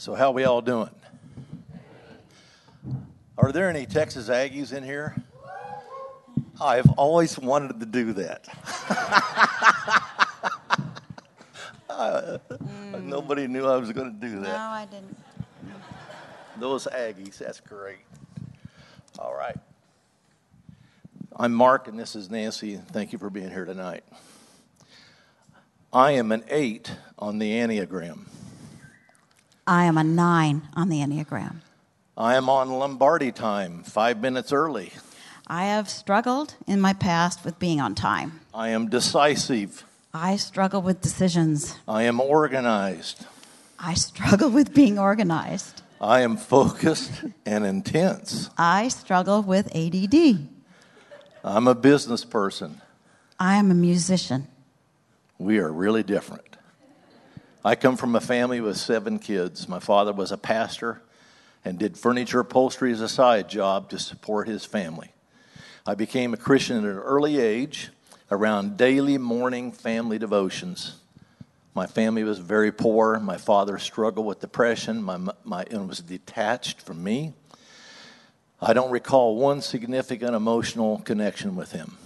So, how we all doing? Are there any Texas Aggies in here? I've always wanted to do that. uh, mm. Nobody knew I was going to do that. No, I didn't. Those Aggies, that's great. All right. I'm Mark, and this is Nancy. Thank you for being here tonight. I am an eight on the Enneagram. I am a nine on the Enneagram. I am on Lombardi time, five minutes early. I have struggled in my past with being on time. I am decisive. I struggle with decisions. I am organized. I struggle with being organized. I am focused and intense. I struggle with ADD. I'm a business person. I am a musician. We are really different. I come from a family with seven kids. My father was a pastor and did furniture upholstery as a side job to support his family. I became a Christian at an early age around daily morning family devotions. My family was very poor. My father struggled with depression. My, my, and was detached from me. I don't recall one significant emotional connection with him.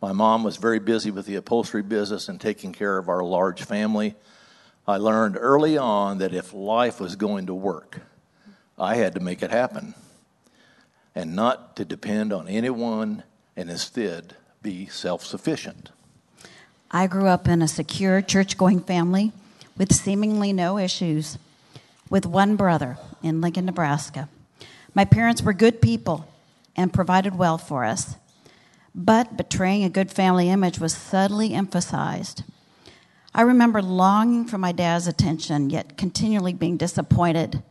My mom was very busy with the upholstery business and taking care of our large family. I learned early on that if life was going to work, I had to make it happen and not to depend on anyone and instead be self sufficient. I grew up in a secure church going family with seemingly no issues, with one brother in Lincoln, Nebraska. My parents were good people and provided well for us, but betraying a good family image was subtly emphasized. I remember longing for my dad's attention, yet continually being disappointed.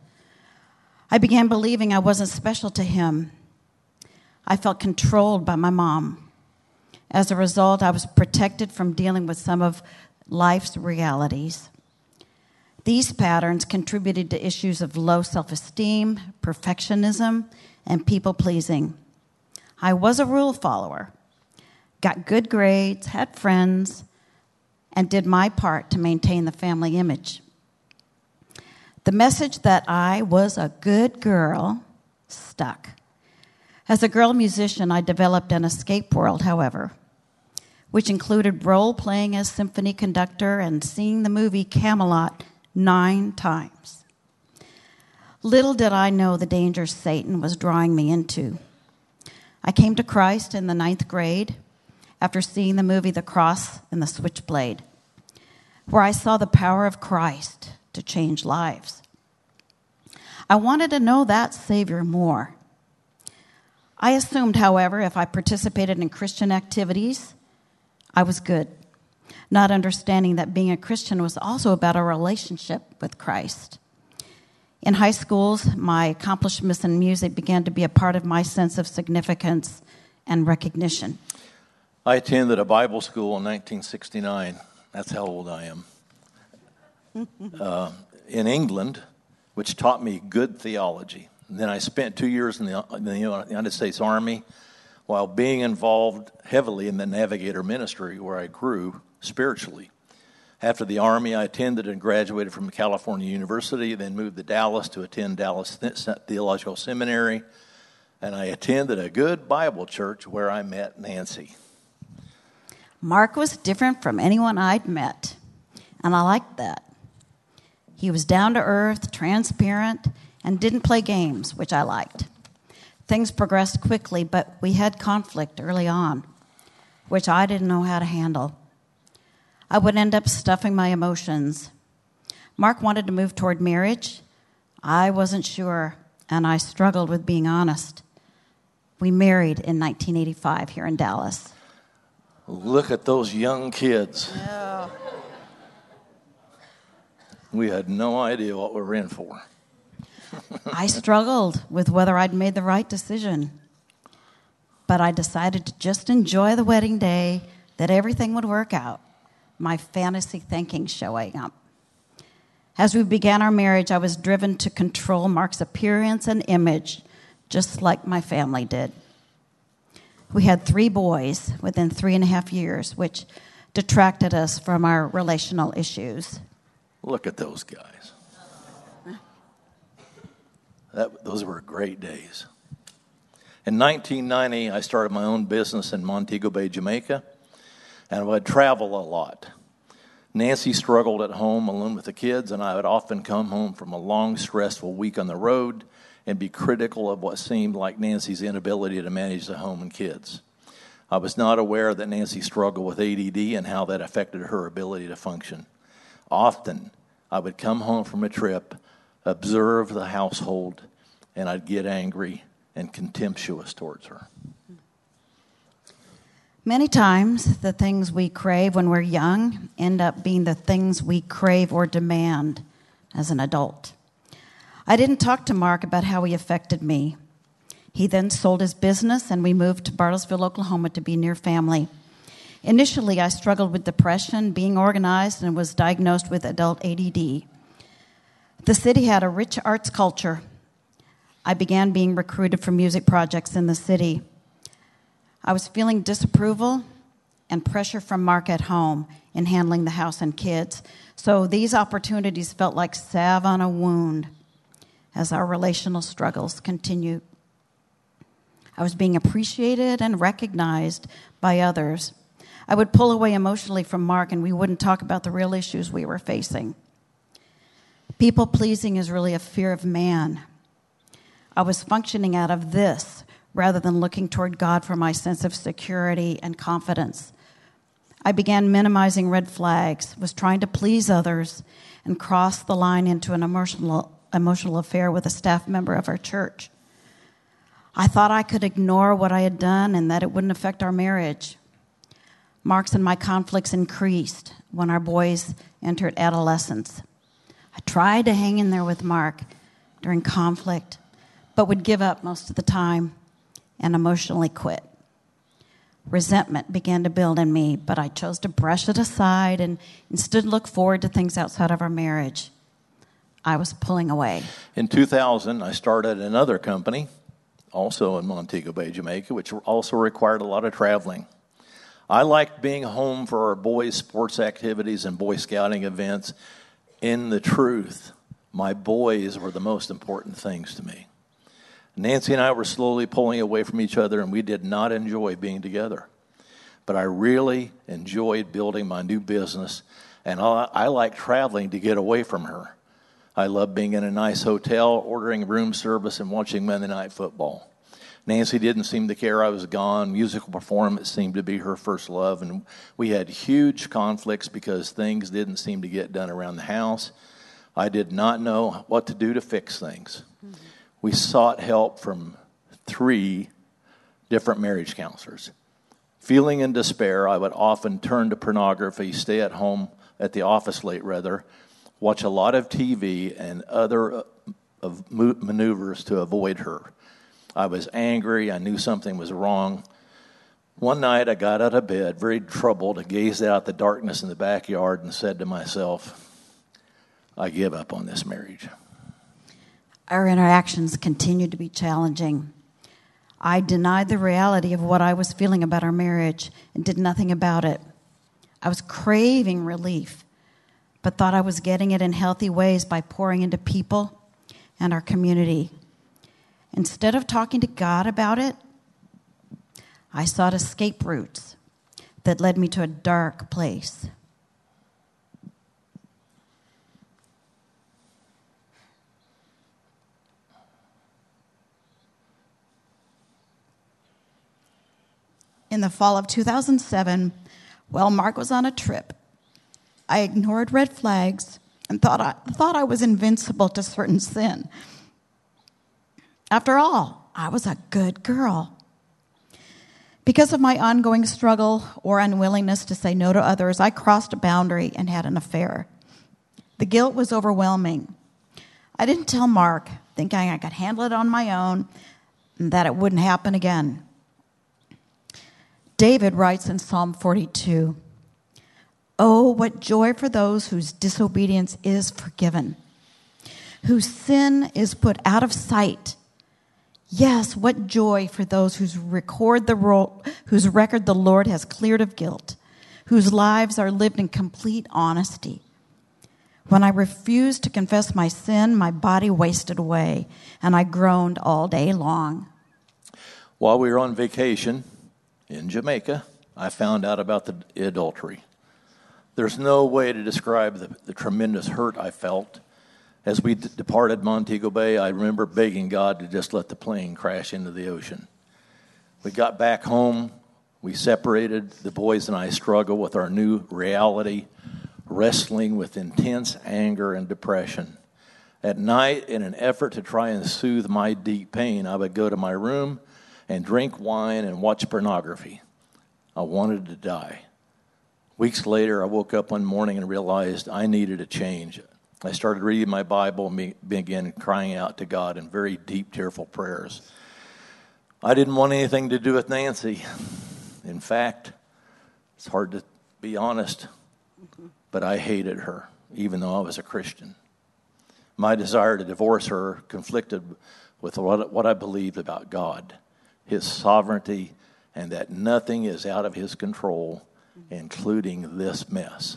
I began believing I wasn't special to him I felt controlled by my mom. As a result, I was protected from dealing with some of life's realities. These patterns contributed to issues of low self esteem, perfectionism, and people pleasing. I was a rule follower, got good grades, had friends, and did my part to maintain the family image. The message that I was a good girl stuck. As a girl musician, I developed an escape world, however, which included role playing as symphony conductor and seeing the movie Camelot nine times. Little did I know the dangers Satan was drawing me into. I came to Christ in the ninth grade after seeing the movie The Cross and the Switchblade, where I saw the power of Christ to change lives. I wanted to know that Savior more. I assumed, however, if I participated in Christian activities, I was good, not understanding that being a Christian was also about a relationship with Christ. In high schools, my accomplishments in music began to be a part of my sense of significance and recognition. I attended a Bible school in 1969. That's how old I am. uh, in England, which taught me good theology. And then I spent two years in the, in the United States Army while being involved heavily in the Navigator ministry where I grew spiritually. After the Army, I attended and graduated from California University, then moved to Dallas to attend Dallas Theological Seminary, and I attended a good Bible church where I met Nancy. Mark was different from anyone I'd met, and I liked that. He was down to earth, transparent, and didn't play games, which I liked. Things progressed quickly, but we had conflict early on, which I didn't know how to handle. I would end up stuffing my emotions. Mark wanted to move toward marriage. I wasn't sure, and I struggled with being honest. We married in 1985 here in Dallas. Look at those young kids. Yeah. We had no idea what we were in for. I struggled with whether I'd made the right decision. But I decided to just enjoy the wedding day, that everything would work out. My fantasy thinking showing up. As we began our marriage, I was driven to control Mark's appearance and image, just like my family did. We had three boys within three and a half years, which detracted us from our relational issues. Look at those guys. That, those were great days. In 1990, I started my own business in Montego Bay, Jamaica, and I would travel a lot. Nancy struggled at home alone with the kids, and I would often come home from a long, stressful week on the road and be critical of what seemed like Nancy's inability to manage the home and kids. I was not aware that Nancy struggled with ADD and how that affected her ability to function. Often, I would come home from a trip, observe the household, and I'd get angry and contemptuous towards her. Many times, the things we crave when we're young end up being the things we crave or demand as an adult. I didn't talk to Mark about how he affected me. He then sold his business and we moved to Bartlesville, Oklahoma to be near family. Initially, I struggled with depression, being organized, and was diagnosed with adult ADD. The city had a rich arts culture. I began being recruited for music projects in the city. I was feeling disapproval and pressure from Mark at home in handling the house and kids. So these opportunities felt like salve on a wound as our relational struggles continued. I was being appreciated and recognized by others. I would pull away emotionally from Mark and we wouldn't talk about the real issues we were facing. People pleasing is really a fear of man. I was functioning out of this rather than looking toward God for my sense of security and confidence. I began minimizing red flags, was trying to please others, and crossed the line into an emotional emotional affair with a staff member of our church. I thought I could ignore what I had done and that it wouldn't affect our marriage. Mark's and my conflicts increased when our boys entered adolescence. I tried to hang in there with Mark during conflict, but would give up most of the time and emotionally quit. Resentment began to build in me, but I chose to brush it aside and instead look forward to things outside of our marriage. I was pulling away. In 2000, I started another company, also in Montego Bay, Jamaica, which also required a lot of traveling. I liked being home for our boys' sports activities and Boy Scouting events. In the truth, my boys were the most important things to me. Nancy and I were slowly pulling away from each other, and we did not enjoy being together. But I really enjoyed building my new business, and I, I like traveling to get away from her. I love being in a nice hotel, ordering room service, and watching Monday Night Football. Nancy didn't seem to care I was gone. Musical performance seemed to be her first love, and we had huge conflicts because things didn't seem to get done around the house. I did not know what to do to fix things. Mm-hmm. We sought help from three different marriage counselors. Feeling in despair, I would often turn to pornography, stay at home, at the office late rather, watch a lot of TV and other uh, maneuvers to avoid her. I was angry. I knew something was wrong. One night I got out of bed, very troubled, and gazed out the darkness in the backyard and said to myself, I give up on this marriage. Our interactions continued to be challenging. I denied the reality of what I was feeling about our marriage and did nothing about it. I was craving relief but thought I was getting it in healthy ways by pouring into people and our community. Instead of talking to God about it, I sought escape routes that led me to a dark place. In the fall of 2007, while Mark was on a trip I ignored red flags and thought I, thought I was invincible to certain sin. After all, I was a good girl. Because of my ongoing struggle or unwillingness to say no to others, I crossed a boundary and had an affair. The guilt was overwhelming. I didn't tell Mark, thinking I could handle it on my own and that it wouldn't happen again. David writes in Psalm 42 Oh, what joy for those whose disobedience is forgiven, whose sin is put out of sight. Yes, what joy for those whose record the ro- whose record the Lord has cleared of guilt, whose lives are lived in complete honesty. When I refused to confess my sin, my body wasted away, and I groaned all day long. While we were on vacation in Jamaica, I found out about the adultery. There's no way to describe the, the tremendous hurt I felt. As we d- departed Montego Bay, I remember begging God to just let the plane crash into the ocean. We got back home, we separated. The boys and I struggled with our new reality, wrestling with intense anger and depression. At night, in an effort to try and soothe my deep pain, I would go to my room and drink wine and watch pornography. I wanted to die. Weeks later, I woke up one morning and realized I needed a change. I started reading my Bible and began crying out to God in very deep, tearful prayers. I didn't want anything to do with Nancy. In fact, it's hard to be honest, but I hated her, even though I was a Christian. My desire to divorce her conflicted with what, I believed about God, His sovereignty, and that nothing is out of His control, including this mess.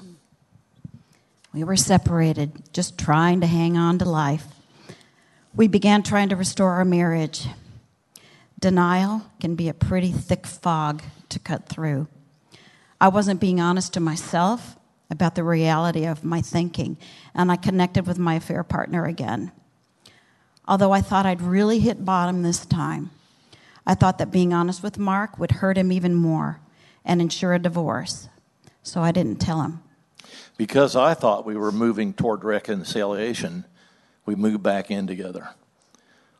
We were separated, just trying to hang on to life. We began trying to restore our marriage. Denial can be a pretty thick fog to cut through. I wasn't being honest to myself about the reality of my thinking, and I connected with my affair partner again. Although I thought I'd really hit bottom this time, I thought that being honest with Mark would hurt him even more and ensure a divorce, so I didn't tell him. Because I thought we were moving toward reconciliation, we moved back in together.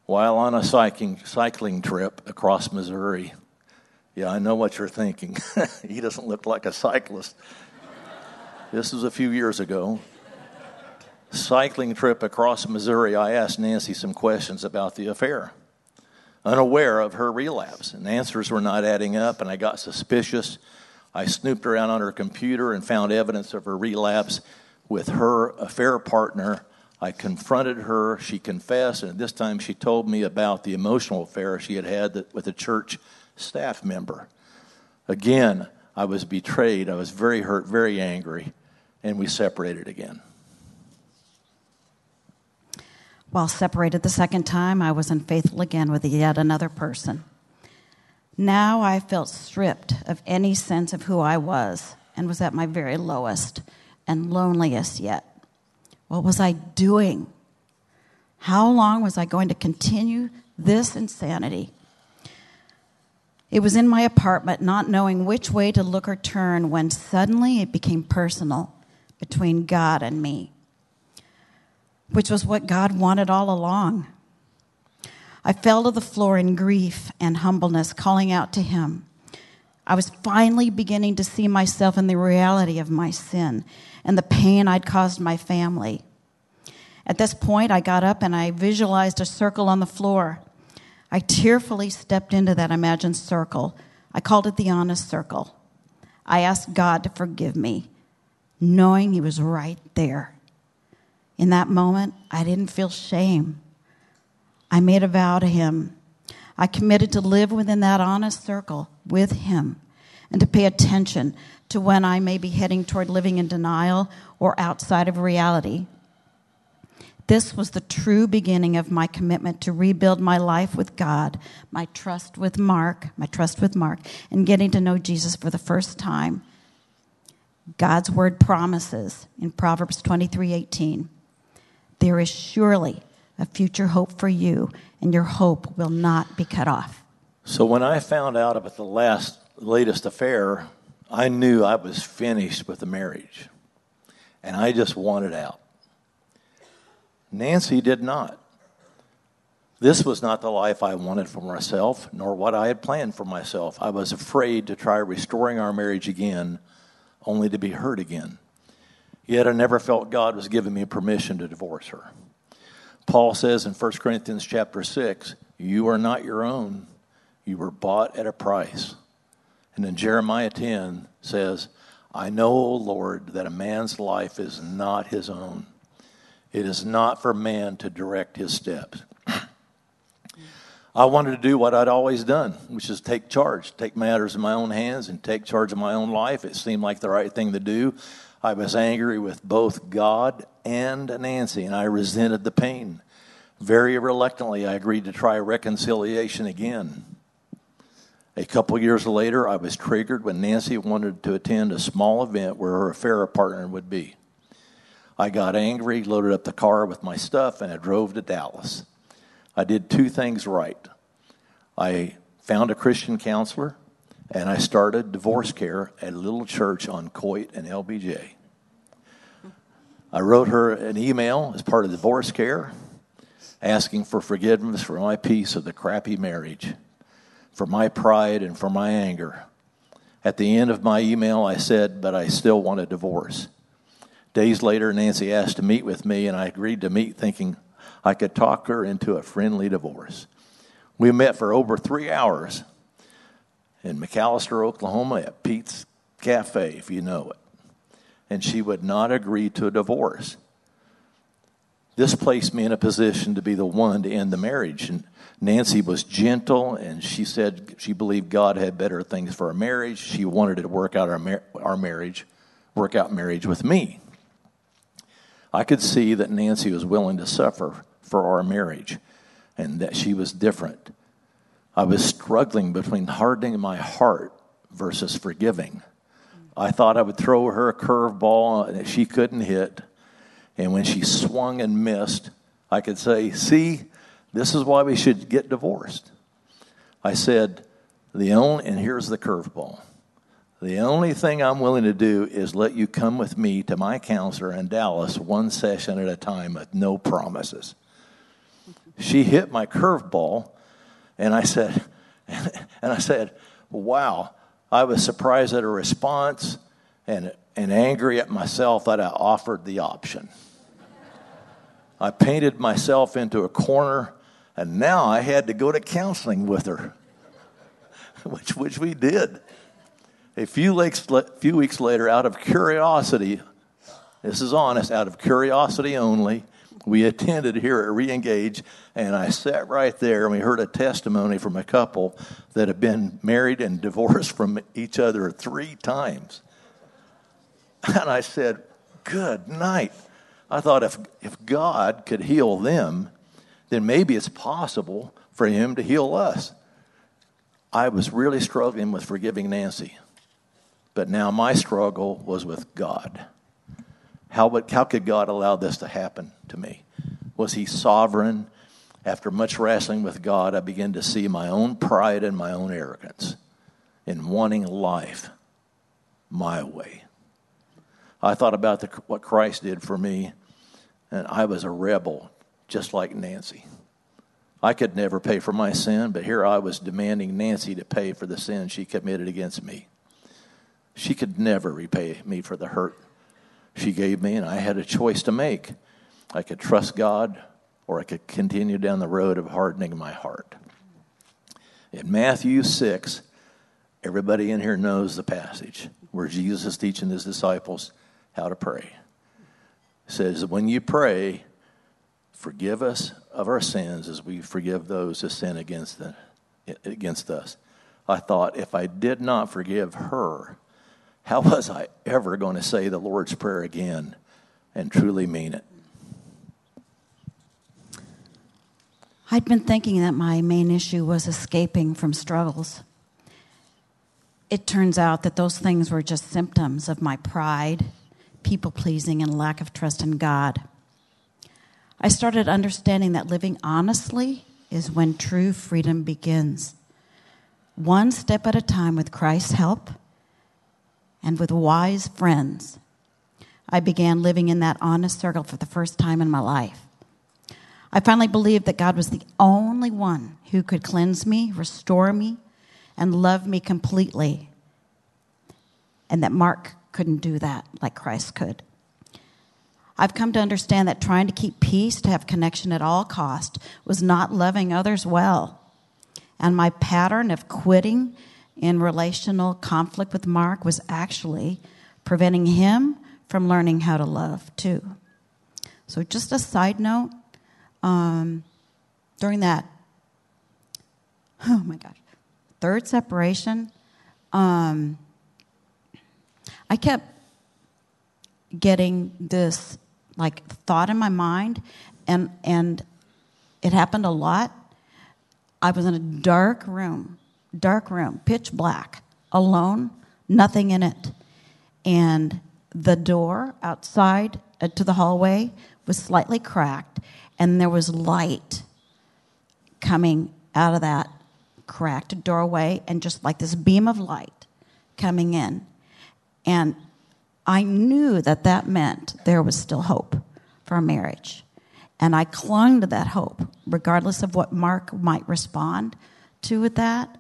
While on a cycling, cycling trip across Missouri, yeah, I know what you're thinking. he doesn't look like a cyclist. this was a few years ago. Cycling trip across Missouri, I asked Nancy some questions about the affair, unaware of her relapse, and the answers were not adding up, and I got suspicious. I snooped around on her computer and found evidence of her relapse with her affair partner. I confronted her. She confessed, and this time she told me about the emotional affair she had had with a church staff member. Again, I was betrayed. I was very hurt, very angry, and we separated again. While separated the second time, I was unfaithful again with yet another person. Now I felt stripped of any sense of who I was and was at my very lowest and loneliest yet. What was I doing? How long was I going to continue this insanity? It was in my apartment, not knowing which way to look or turn, when suddenly it became personal between God and me, which was what God wanted all along. I fell to the floor in grief and humbleness, calling out to Him. I was finally beginning to see myself in the reality of my sin and the pain I'd caused my family. At this point, I got up and I visualized a circle on the floor. I tearfully stepped into that imagined circle. I called it the honest circle. I asked God to forgive me, knowing He was right there. In that moment, I didn't feel shame. I made a vow to Him. I committed to live within that honest circle with Him and to pay attention to when I may be heading toward living in denial or outside of reality this was the true beginning of my commitment to rebuild my life with God, my trust with Mark, my trust with Mark, and getting to know Jesus for the first time. God's word promises in Proverbs 23:18, there is surely a future hope for you, and your hope will not be cut off. So when I found out about the last latest affair, I knew I was finished with the marriage. And I just wanted out. Nancy did not. This was not the life I wanted for myself, nor what I had planned for myself. I was afraid to try restoring our marriage again, only to be hurt again. Yet I never felt God was giving me permission to divorce her. Paul says in 1 Corinthians chapter 6, You are not your own, you were bought at a price. And in Jeremiah 10 says, I know, O Lord, that a man's life is not his own. It is not for man to direct his steps. I wanted to do what I'd always done, which is take charge, take matters in my own hands and take charge of my own life. It seemed like the right thing to do. I was angry with both God and Nancy, and I resented the pain. Very reluctantly, I agreed to try reconciliation again. A couple years later, I was triggered when Nancy wanted to attend a small event where her affair partner would be. I got angry, loaded up the car with my stuff, and I drove to Dallas. I did two things right. I found a Christian counselor, and I started divorce care at a little church on Coit and LBJ. I wrote her an email as part of divorce care asking for forgiveness for my piece of the crappy marriage, for my pride, and for my anger. At the end of my email, I said, But I still want a divorce. Days later, Nancy asked to meet with me, and I agreed to meet, thinking I could talk her into a friendly divorce. We met for over three hours in McAlester, Oklahoma, at Pete's Cafe, if you know it and she would not agree to a divorce. This placed me in a position to be the one to end the marriage. And Nancy was gentle, and she said she believed God had better things for our marriage. She wanted to work out our, mar- our marriage, work out marriage with me. I could see that Nancy was willing to suffer for our marriage and that she was different. I was struggling between hardening my heart versus forgiving. I thought I would throw her a curveball that she couldn't hit. And when she swung and missed, I could say, See, this is why we should get divorced. I said, The only, and here's the curveball. The only thing I'm willing to do is let you come with me to my counselor in Dallas one session at a time with no promises. She hit my curveball, and I said, and I said, wow, I was surprised at her response and, and angry at myself that I offered the option. I painted myself into a corner, and now I had to go to counseling with her, which, which we did. A few weeks, few weeks later, out of curiosity, this is honest, out of curiosity only, we attended here at Reengage, and I sat right there and we heard a testimony from a couple that had been married and divorced from each other three times. And I said, Good night. I thought if, if God could heal them, then maybe it's possible for Him to heal us. I was really struggling with forgiving Nancy, but now my struggle was with God. How, would, how could God allow this to happen to me? Was He sovereign? After much wrestling with God, I began to see my own pride and my own arrogance in wanting life my way. I thought about the, what Christ did for me, and I was a rebel just like Nancy. I could never pay for my sin, but here I was demanding Nancy to pay for the sin she committed against me. She could never repay me for the hurt she gave me, and I had a choice to make. I could trust God, or I could continue down the road of hardening my heart. In Matthew 6, everybody in here knows the passage where Jesus is teaching his disciples how to pray. It says, When you pray, forgive us of our sins as we forgive those who sin against, the, against us. I thought, if I did not forgive her, how was I ever going to say the Lord's Prayer again and truly mean it? I'd been thinking that my main issue was escaping from struggles. It turns out that those things were just symptoms of my pride, people pleasing, and lack of trust in God. I started understanding that living honestly is when true freedom begins. One step at a time with Christ's help and with wise friends, I began living in that honest circle for the first time in my life. I finally believed that God was the only one who could cleanse me, restore me, and love me completely, and that Mark couldn't do that like Christ could. I've come to understand that trying to keep peace, to have connection at all cost, was not loving others well. And my pattern of quitting in relational conflict with Mark was actually preventing him from learning how to love too. So, just a side note um, during that, oh my gosh, third separation, um, I kept getting this like thought in my mind, and and it happened a lot. I was in a dark room, dark room, pitch black, alone, nothing in it, and the door outside uh, to the hallway was slightly cracked, and there was light coming out of that cracked doorway, and just like this beam of light coming in. And I knew that that meant there was still hope for a marriage. And I clung to that hope, regardless of what Mark might respond to with that.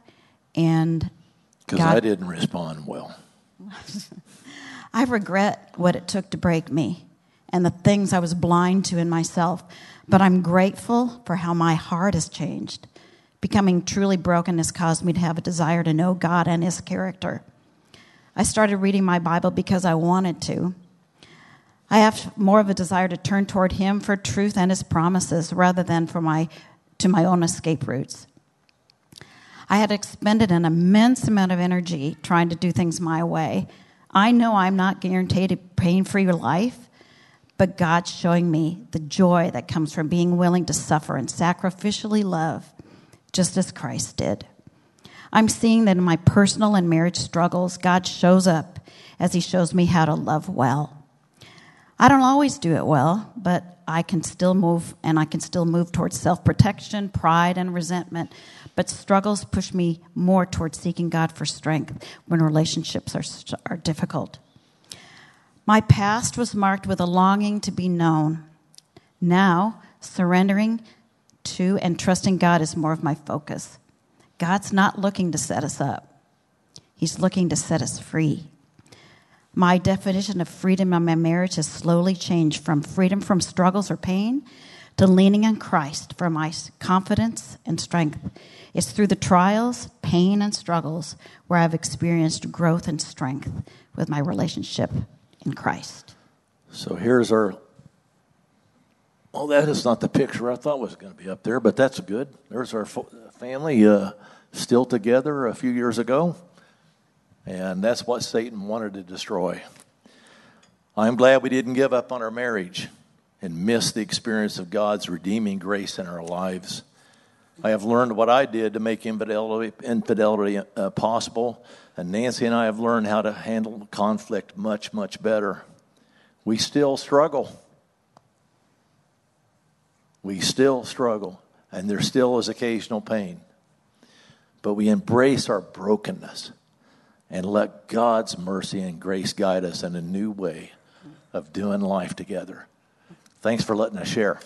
And because I didn't respond well. I regret what it took to break me and the things I was blind to in myself. But I'm grateful for how my heart has changed. Becoming truly broken has caused me to have a desire to know God and His character. I started reading my Bible because I wanted to. I have more of a desire to turn toward Him for truth and His promises rather than for my, to my own escape routes. I had expended an immense amount of energy trying to do things my way. I know I'm not guaranteed a pain free life, but God's showing me the joy that comes from being willing to suffer and sacrificially love, just as Christ did. I'm seeing that in my personal and marriage struggles, God shows up as He shows me how to love well. I don't always do it well, but I can still move and I can still move towards self protection, pride, and resentment. But struggles push me more towards seeking God for strength when relationships are, are difficult. My past was marked with a longing to be known. Now, surrendering to and trusting God is more of my focus. God's not looking to set us up, He's looking to set us free. My definition of freedom in my marriage has slowly changed from freedom from struggles or pain to leaning on Christ for my confidence and strength. It's through the trials, pain, and struggles where I've experienced growth and strength with my relationship in Christ. So here's our. Well, that is not the picture I thought was going to be up there, but that's good. There's our family uh, still together a few years ago, and that's what Satan wanted to destroy. I'm glad we didn't give up on our marriage and miss the experience of God's redeeming grace in our lives. I have learned what I did to make infidelity, infidelity uh, possible and Nancy and I have learned how to handle conflict much, much better. We still struggle. We still struggle, and there still is occasional pain. But we embrace our brokenness and let God's mercy and grace guide us in a new way of doing life together. Thanks for letting us share.